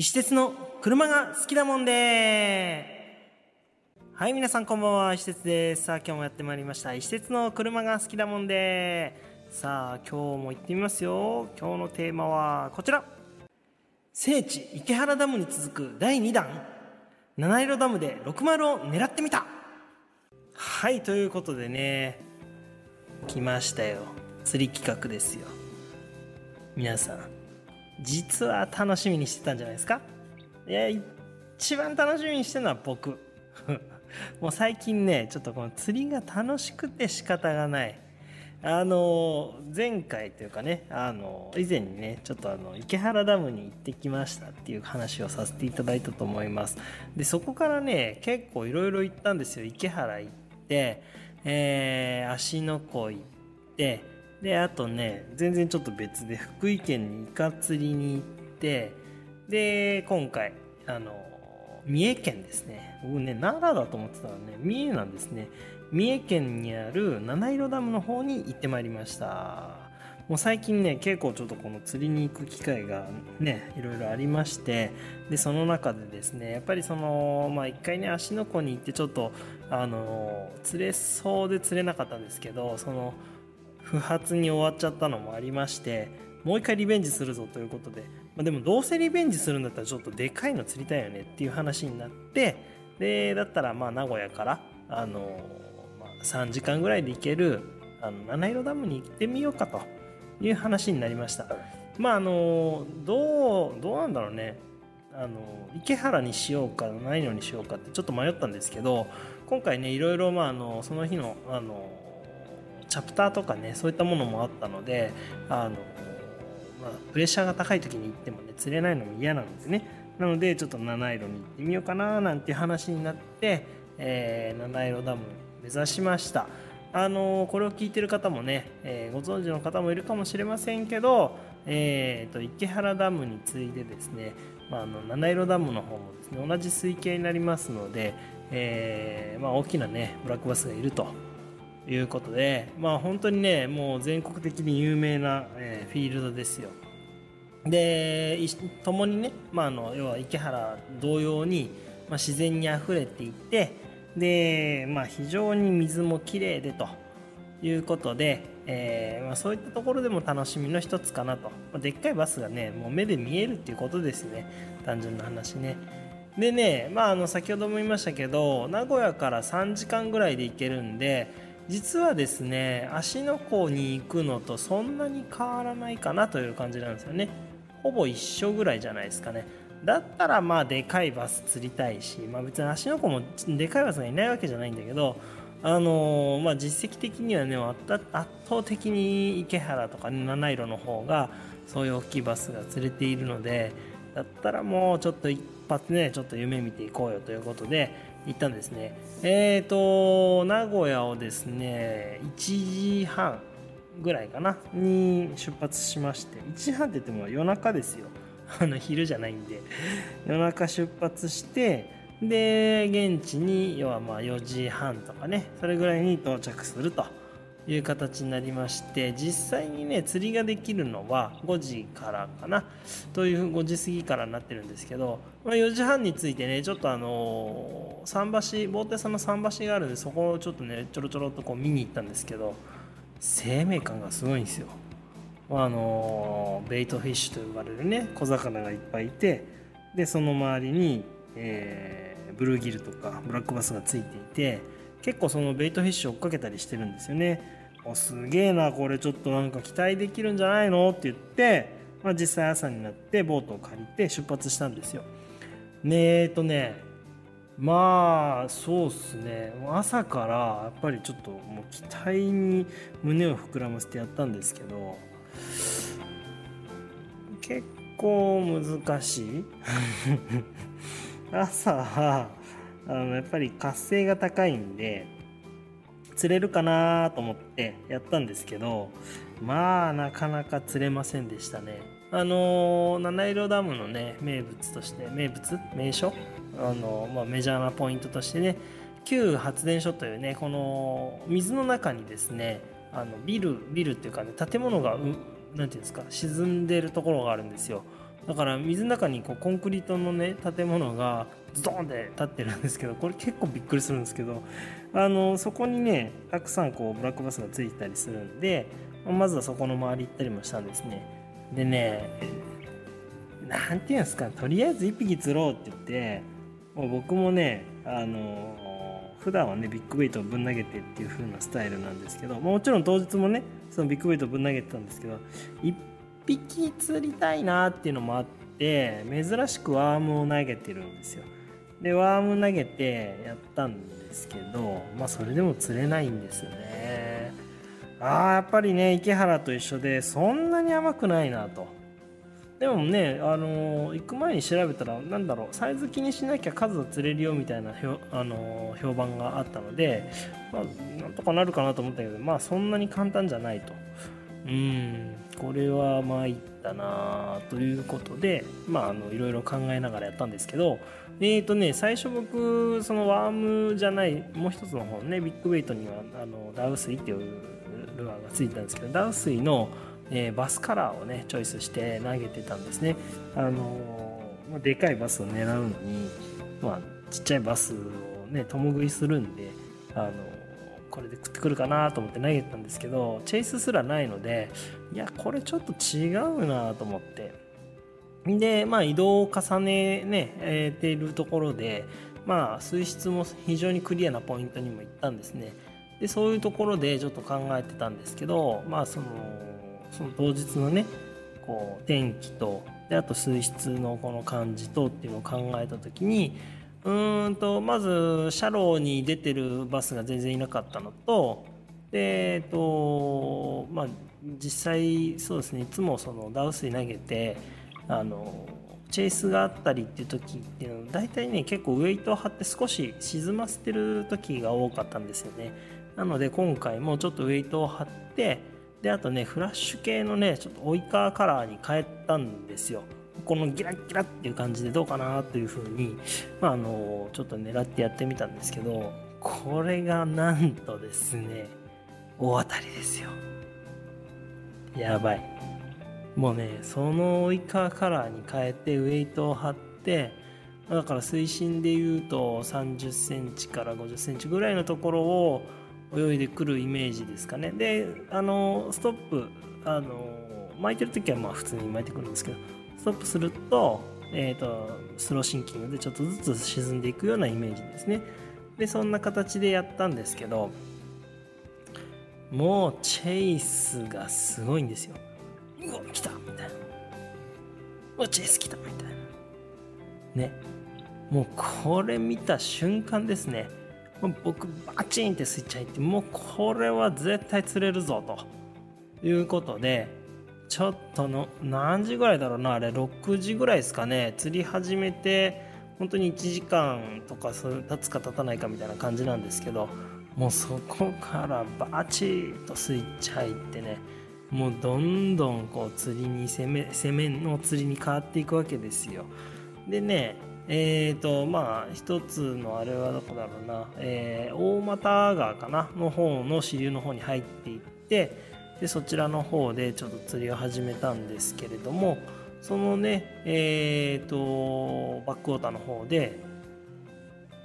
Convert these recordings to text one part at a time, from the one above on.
石鉄の車が好きだもんではい、皆さんこんばんは、石鉄です。さあ、今日もやってまいりました。石鉄の車が好きだもんでさあ、今日も行ってみますよ。今日のテーマはこちら。聖地、池原ダムに続く第2弾。七色ダムで60を狙ってみた。はい、ということでね、来ましたよ。釣り企画ですよ。皆さん、実は楽しみにしてたんじゃないですか？いや一番楽しみにしてるのは僕。もう最近ねちょっとこの釣りが楽しくて仕方がない。あの前回というかねあの以前にねちょっとあの池原ダムに行ってきましたっていう話をさせていただいたと思います。でそこからね結構いろいろ行ったんですよ。池原行ってえー、芦ノ湖行ってであとね全然ちょっと別で福井県にイカ釣りに行ってで今回あの三重県ですね。僕ね奈良だと思ってたらね。三重なんですね。三重県にある七色ダムの方に行ってまいりました。もう最近ね結構ちょっとこの釣りに行く機会がねいろいろありましてでその中でですねやっぱりそのまあ一回ね芦ノ湖に行ってちょっとあの釣れそうで釣れなかったんですけどその不発に終わっちゃったのもありましてもう一回リベンジするぞということで、まあ、でもどうせリベンジするんだったらちょっとでかいの釣りたいよねっていう話になってでだったらまあ名古屋からあの、まあ、3時間ぐらいで行けるあの七色ダムに行ってみようかという話になりました。まああのどうどうなんだろうね。あの池原にしようか七色にしようかってちょっと迷ったんですけど今回ねいろいろまああのその日のあのチャプターとかねそういったものもあったのであの、まあ、プレッシャーが高い時に行ってもね釣れないのも嫌なのですね。なのでちょっと七色に行ってみようかななんていう話になって、えー、七色ダム目指しました。あのこれを聞いてる方もね、えー、ご存知の方もいるかもしれませんけど、えーと、池原ダムに次いでですね、まあ、あの七色ダムの方もですね同じ水系になりますので、えーまあ、大きなねブラックバスがいると。いうことで、まあ、本当にねもう全国的に有名な、えー、フィールドですよ。で共にね、まあ、あの要は池原同様に、まあ、自然にあふれていてで、まあ、非常に水もきれいでということで、えーまあ、そういったところでも楽しみの一つかなと、ま、でっかいバスがねもう目で見えるっていうことですね単純な話ね。でね、まあ、あの先ほども言いましたけど名古屋から3時間ぐらいで行けるんで実はですね芦ノ湖に行くのとそんなに変わらないかなという感じなんですよね。ほぼ一緒ぐらいじゃないですかね。だったらまあでかいバス釣りたいし、まあ、別に芦ノ湖もでかいバスがいないわけじゃないんだけどあのー、まあ、実績的にはね圧倒的に池原とか、ね、七色の方がそういう大きいバスが釣れているのでだったらもうちょっと一発ねちょっと夢見ていこうよということで行ったんですね。えっ、ー、と名古屋をですね1時半ぐらいかなに出発しまして1時半って言っても夜中ですよ。あの昼じゃないんで。夜中出発してで現地に要はまあ4時半とかねそれぐらいに到着すると。いう形になりまして実際にね釣りができるのは5時からかなという5時過ぎからになってるんですけど、まあ、4時半についてねちょっとあの桟橋ボーテさんの桟橋があるんでそこをちょっとねちょろちょろっとこう見に行ったんですけど生命感がすごいんですよ。あのベイトフィッシュと呼ばれるね小魚がいっぱいいてでその周りに、えー、ブルーギルとかブラックバスがついていて結構そのベイトフィッシュ追っかけたりしてるんですよね。おすげえなこれちょっとなんか期待できるんじゃないの？って言って、まあ、実際朝になってボートを借りて出発したんですよ。ねえっとねまあそうっすね。朝からやっぱりちょっともう期待に胸を膨らませてやったんですけど結構難しい。朝はあのやっぱり活性が高いんで釣れるかなと思ってやったんですけどまあなかなか釣れませんでしたね。あの七色ダムのね名物として名物？名所？あの、まあ、メジャーなポイントとしてね旧発電所というねこの水の中にですねあのビルビルっていうかね建物が何ていうんですか沈んでるところがあるんですよ。だから水の中にこうコンクリートのね建物がズドンって立ってるんですけどこれ結構びっくりするんですけどあのそこにねたくさんこうブラックバスがついたりするんでまずはそこの周り行ったりもしたんですね。でね何て言うんですかとりあえず1匹釣ろうって言ってもう僕もねあの普段はねビッグウェイトをぶん投げてっていう風なスタイルなんですけどもちろん当日もねそのビッグウェイトをぶん投げてたんですけど1匹釣りたいなっていうのもあって珍しくワームを投げてるんですよ。でワーム投げてやったんですけどまあそれでも釣れないんですよねああやっぱりね池原と一緒でそんなに甘くないなとでもね、あの行く前に調べたら、なんだろう、サイズ気にしなきゃ数は釣れるよみたいなひょ、あの評判があったので、まあ、なんとかなるかなと思ったけど、まあ、そんなに簡単じゃないと。うん、これは参ったなということで、まあ、あのいろいろ考えながらやったんですけど、えーとね、最初僕、そのワームじゃない、もう一つの方ね、ビッグウェイトにはあのダウスイっていうルアーがついてたんですけど、ダウスイのえー、バスカラーをねチョイスして投げてたんですね。あのー、まあ、でかいバスを狙うのに、まあ、ちっちゃいバスをね共食いするんで、あのー、これで食ってくるかなと思って投げてたんですけどチェイスすらないのでいやこれちょっと違うなと思って。で、まあ、移動を重ねね、えー、ているところで、まあ、水質も非常にクリアなポイントにも行ったんですね。でそういうところでちょっと考えてたんですけど、まあ、そのその当日のねこう天気とであと水質のこの感じとっていうのを考えた時にうんとまずシャローに出てるバスが全然いなかったのとでえっとまあ実際そうですねいつもそのダウ水投げてあのチェイスがあったりっていう時っていうのは大体ね結構ウエイトを張って少し沈ませてる時が多かったんですよね。なので今回もちょっとウエイトを張ってであとねフラッシュ系のねちょっとオイカーカラーに変えたんですよ。このギラッギラッっていう感じでどうかなというふうに、まあ、あのちょっと狙ってやってみたんですけどこれがなんとですね大当たりですよ。やばい。もうねそのオイカーカラーに変えてウェイトを張ってだから水深でいうと30センチから50センチぐらいのところを泳いでくるイメージですかね。であのストップあの巻いてる時はまあ普通に巻いてくるんですけどストップすると,、えーと、スローシンキングでちょっとずつ沈んでいくようなイメージですね。でそんな形でやったんですけどもうチェイスがすごいんですよ。うわ来たみたいな。うわチェス来たみたいな。ね。もうこれ見た瞬間ですね。僕バチンってスイッチ入ってもうこれは絶対釣れるぞと。いうことでちょっとの何時ぐらいだろうなあれ6時ぐらいですかね。釣り始めて本当に1時間とか経つか経たないかみたいな感じなんですけどもうそこからバチッとスイッチ入ってね。もうどんどんこう釣りに攻め攻めの釣りに変わっていくわけですよ。でねえーとまあ一つのあれはどこだろうな、えー、大俣川かなの方の支流の方に入っていってでそちらの方でちょっと釣りを始めたんですけれどもそのねえーとバックウォーターの方で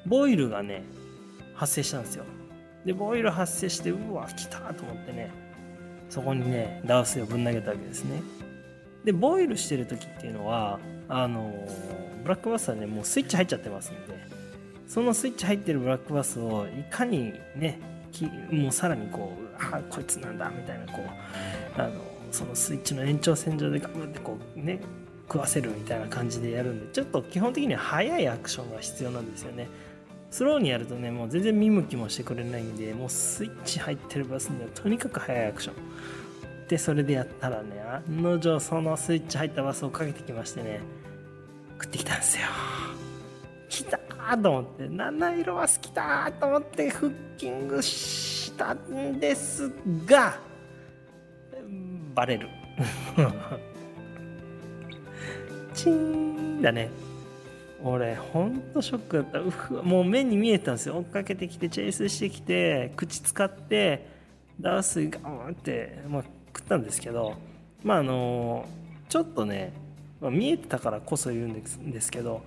ボイルがね発生したんですよ。でボイル発生してうわ来たと思ってねそこにねダウスをぶん投げたわけですね。でボイルしてる時っていうのはあのブラックバスはねもうスイッチ入っちゃってますんでそのスイッチ入ってるブラックバスをいかにねもうさらにこうあこいつなんだみたいなこうあのそのスイッチの延長線上でガブってこうね食わせるみたいな感じでやるんでちょっと基本的には速いアクションが必要なんですよね。スローにやるとねもう全然見向きもしてくれないんでもうスイッチ入ってるバスにはとにかく速いアクションでそれでやったらね案の定そのスイッチ入ったバスをかけてきましてね食ってきたんですよ来たー！と思って七色は好きだと思ってフッキングしたんですがバレる。チーンだね。俺ほんとショックだった。うもう目に見えたんですよ。追っかけてきてチェイスしてきて口使ってダースガンって、まあ、食ったんですけどまああのちょっとねまあ、見えてたからこそ言うんですですけど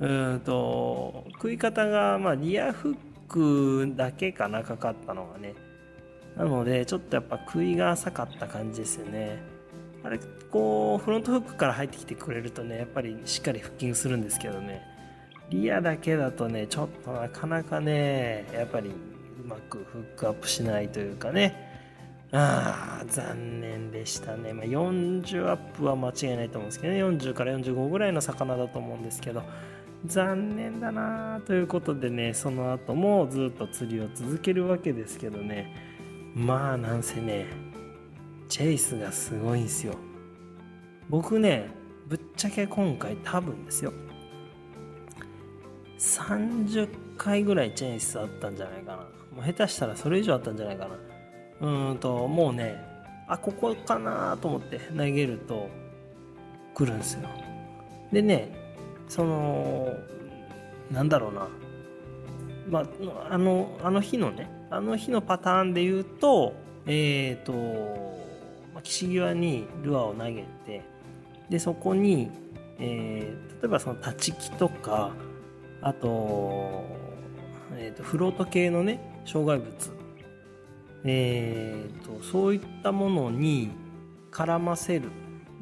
うんと食い方がまあリアフックだけかなかかったのがね。なのでちょっとやっぱ食いが浅かった感じですよね。あれこうフロントフックから入ってきてくれるとねやっぱりしっかりフッキングするんですけどね。リアだけだとねちょっとなかなかねやっぱりうまくフックアップしないというかね。ああ残念でしたね、まあ、40アップは間違いないと思うんですけどね。40から45ぐらいの魚だと思うんですけど。残念だなということでねその後もずっと釣りを続けるわけですけどね。まあなんせねチェイスがすごいんですよ。僕ねぶっちゃけ今回多分ですよ。30回ぐらいチェイスあったんじゃないかな。もう下手したらそれ以上あったんじゃないかな。うんともうねあここかなと思って投げると来るんですよ。でねそのなんだろうな。まああのあの日のねあの日のパターンで言うとえっ、ー、と、岸際にルアーを投げてでそこに、えー、例えばその立ち木とかあと,、えーと、フロート系のね障害物。えーとそういったものに絡ませる。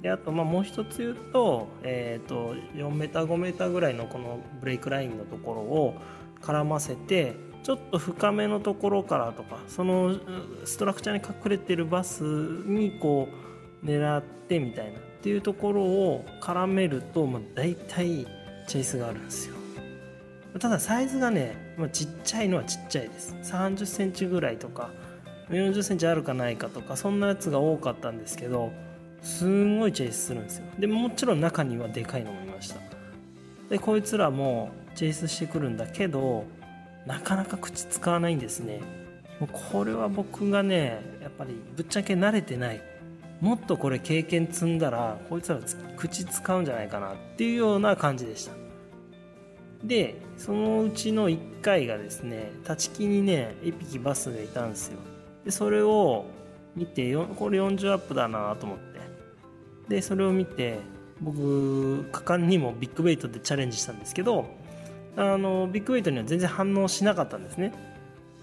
であとまあもう一つ言うと,、えーと、4メーター5メーターぐらいのこのブレイクラインのところを絡ませてちょっと深めのところからとかそのストラクチャーに隠れてるバスにこう狙ってみたいな。っていうところを絡めると、まあ、大体チェイスがあるんですよ。ただサイズがね、まあ、ちっちゃいのはちっちゃいです。3 0センチぐらいとか4 0センチあるかないかとかそんなやつが多かったんですけどすんごいチェイスするんですよ。でもちろん中にはでかいのもいました。でこいつらもチェイスしてくるんだけどなかなか口使わないんですね。もうこれは僕がねやっぱりぶっちゃけ慣れてない。もっとこれ経験積んだらこいつら口使うんじゃないかなっていうような感じでした。でそのうちの1回がですね立ち木にね1匹バスがいたんですよ。でそれを見てこれ40アップだなと思って。でそれを見て僕果敢にもビッグウェイトでチャレンジしたんですけどあのビッグベイトには全然反応しなかったんですね。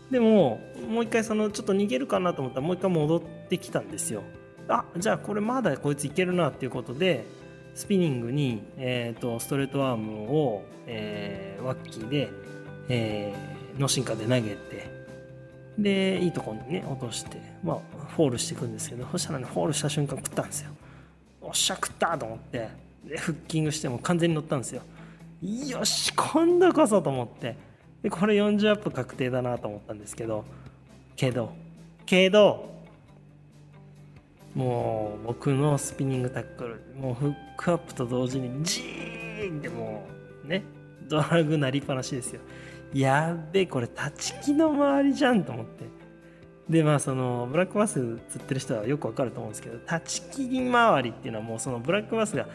でももう一回そのちょっと逃げるかなと思ったらもう一回戻ってきたんですよ。あじゃあこれまだこいついけるなっていうことでスピニングに、えーと、ストレートワームを、えー、ワッキーで、えー、ノーシンカーで投げてでいいとこにね落としてまあフォールしていくんですけどそしたらねフォールした瞬間食ったんですよ。おっしゃ食ったと思ってでフッキングしても完全に乗ったんですよ。よし今度こそと思って。でこれ40アップ確定だなと思ったんですけどけどけどもう僕のスピニングタックルもうフックアップと同時にジーンってもうねドラグなりっぱなしですよやっべこれ立ち木の周りじゃんと思ってでまあそのブラックバス釣ってる人はよくわかると思うんですけど立ち木周りっていうのはもうそのブラックバスが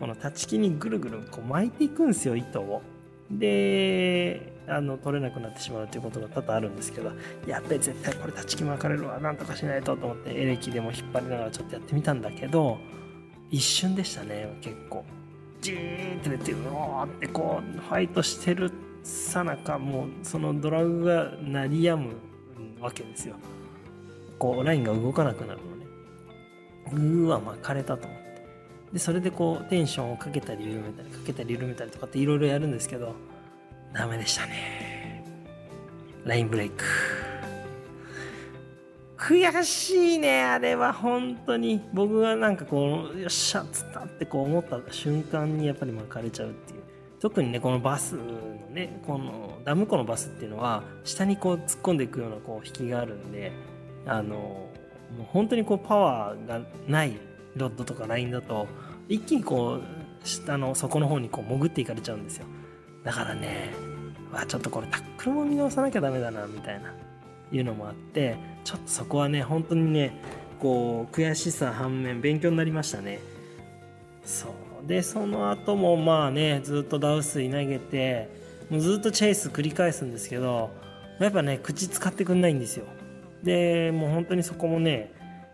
この立ち木にぐるぐるこう巻いていくんですよ糸を。であの取れなくなってしまうということが多々あるんですけどやっべ絶対これ立ち木巻かれるわなんとかしないとと思ってエレキでも引っ張りながらちょっとやってみたんだけど一瞬でしたね結構。ジーンって出てうおーってこうファイトしてるさなかもうそのドラグが鳴りやむわけですよ。こうラインが動かなくなるのね。うーわ巻かれたと思って。でそれでこうテンションをかけたり緩めたりかけたり緩めたりとかっていろいろやるんですけどダメでしたね。ラインブレイク。悔しいね、あれは本当に。僕がなんかこう、よっしゃっ、つったってこう思った瞬間にやっぱり巻かれちゃうっていう。特にねこのバスのねこのダム湖のバスっていうのは下にこう突っ込んでいくようなこう引きがあるんであのもう本当にこうパワーがないロッドとかラインだと一気にこう下の底の方にこう潜っていかれちゃうんですよだからねわちょっとこれタックルも見直さなきゃダメだなみたいないうのもあってちょっとそこはね本当にねこう悔しさ反面勉強になりましたね。そう。でその後もまあねずっとダウ水投げてもうずっとチェイス繰り返すんですけどやっぱね口使ってくんないんですよ。でもう本当にそこもね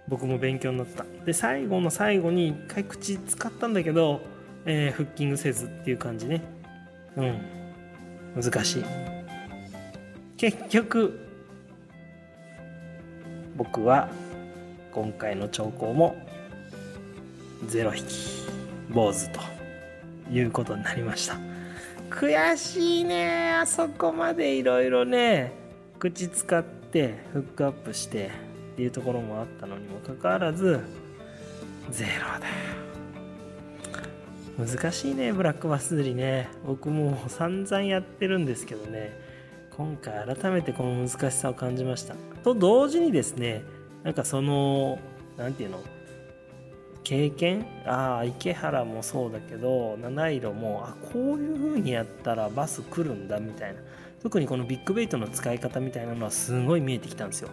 僕も勉強になった。で最後の最後に一回口使ったんだけどえー、フッキングせずっていう感じね。うん。難しい。結局僕は今回の兆候も0匹坊主ということになりました。悔しいね。あそこまでいろいろね口使ってフックアップしてっていうところもあったのにもかかわらずゼロだ難しいねブラックバス釣りね。僕も散々やってるんですけどね。今回改めてこの難しさを感じました。と同時にですねなんかその何て言うの？経験？ああ池原もそうだけど七色もあこういう風にやったらバス来るんだみたいな。特にこのビッグベイトの使い方みたいなのはすごい見えてきたんですよ。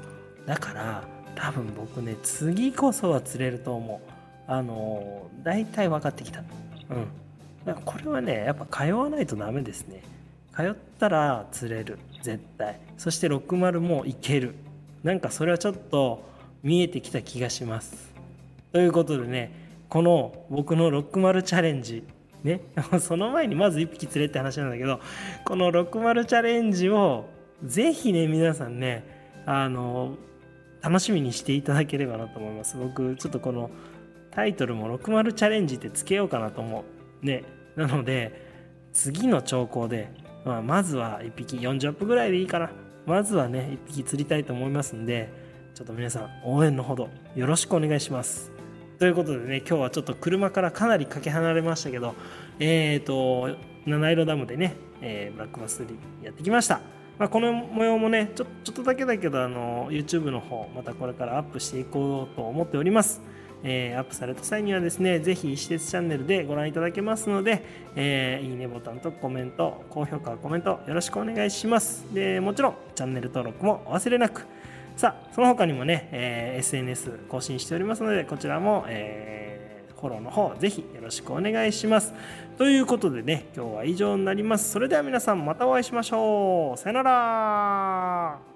だから多分僕ね次こそは釣れると思う。あの大体分かってきた。うん。これはねやっぱ通わないとダメですね。通ったら釣れる絶対。そして60もいける。なんかそれはちょっと見えてきた気がします。ということでねこの僕の60チャレンジ。ね。その前にまず1匹釣れって話なんだけどこの60チャレンジをぜひね皆さんねあの楽しみにしていただければなと思います。僕ちょっとこのタイトルも60チャレンジってつけようかなと思う。ね。なので次の兆候で、まあ、まずは1匹40分ぐらいでいいかな。まずはね1匹釣りたいと思いますんでちょっと皆さん応援のほどよろしくお願いします。ということでね今日はちょっと車からかなりかけ離れましたけどえっ、ー、と七色ダムでね、えー、ブラックバス釣りやってきました。まあ、この模様もねちょちょっとだけだけどあの YouTube の方またこれからアップしていこうと思っております。えー、アップされた際にはですね、ぜひ、施設チャンネルでご覧いただけますので、えー、いいねボタンとコメント、高評価、コメントよろしくお願いします。で、もちろん、チャンネル登録もお忘れなく。さあ、その他にもね、えー、SNS 更新しておりますので、こちらも、えー、フォローの方、ぜひよろしくお願いします。ということでね、今日は以上になります。それでは皆さん、またお会いしましょう。さよなら